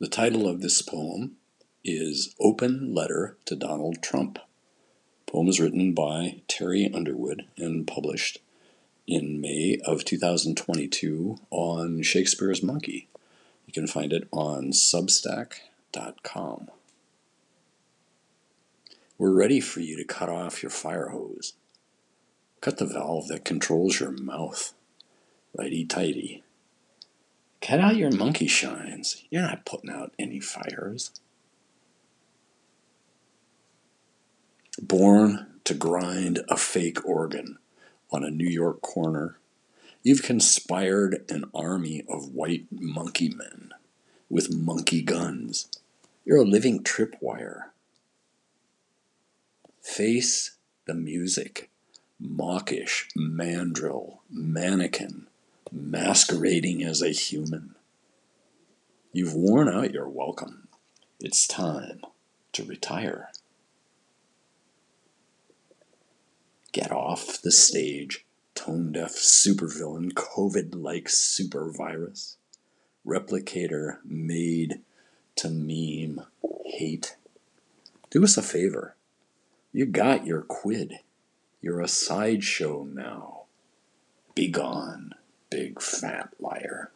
The title of this poem is Open Letter to Donald Trump. The poem is written by Terry Underwood and published in May of 2022 on Shakespeare's Monkey. You can find it on substack.com. We're ready for you to cut off your fire hose. Cut the valve that controls your mouth. Righty tighty. Cut out your monkey shines. You're not putting out any fires. Born to grind a fake organ on a New York corner, you've conspired an army of white monkey men with monkey guns. You're a living tripwire. Face the music, mawkish mandrill, mannequin, masquerading as a human. You've worn out your welcome. It's time to retire. Get off the stage, tone deaf supervillain, COVID like super virus, replicator made to meme hate. Do us a favor. You got your quid. You're a sideshow now. Be gone fat liar.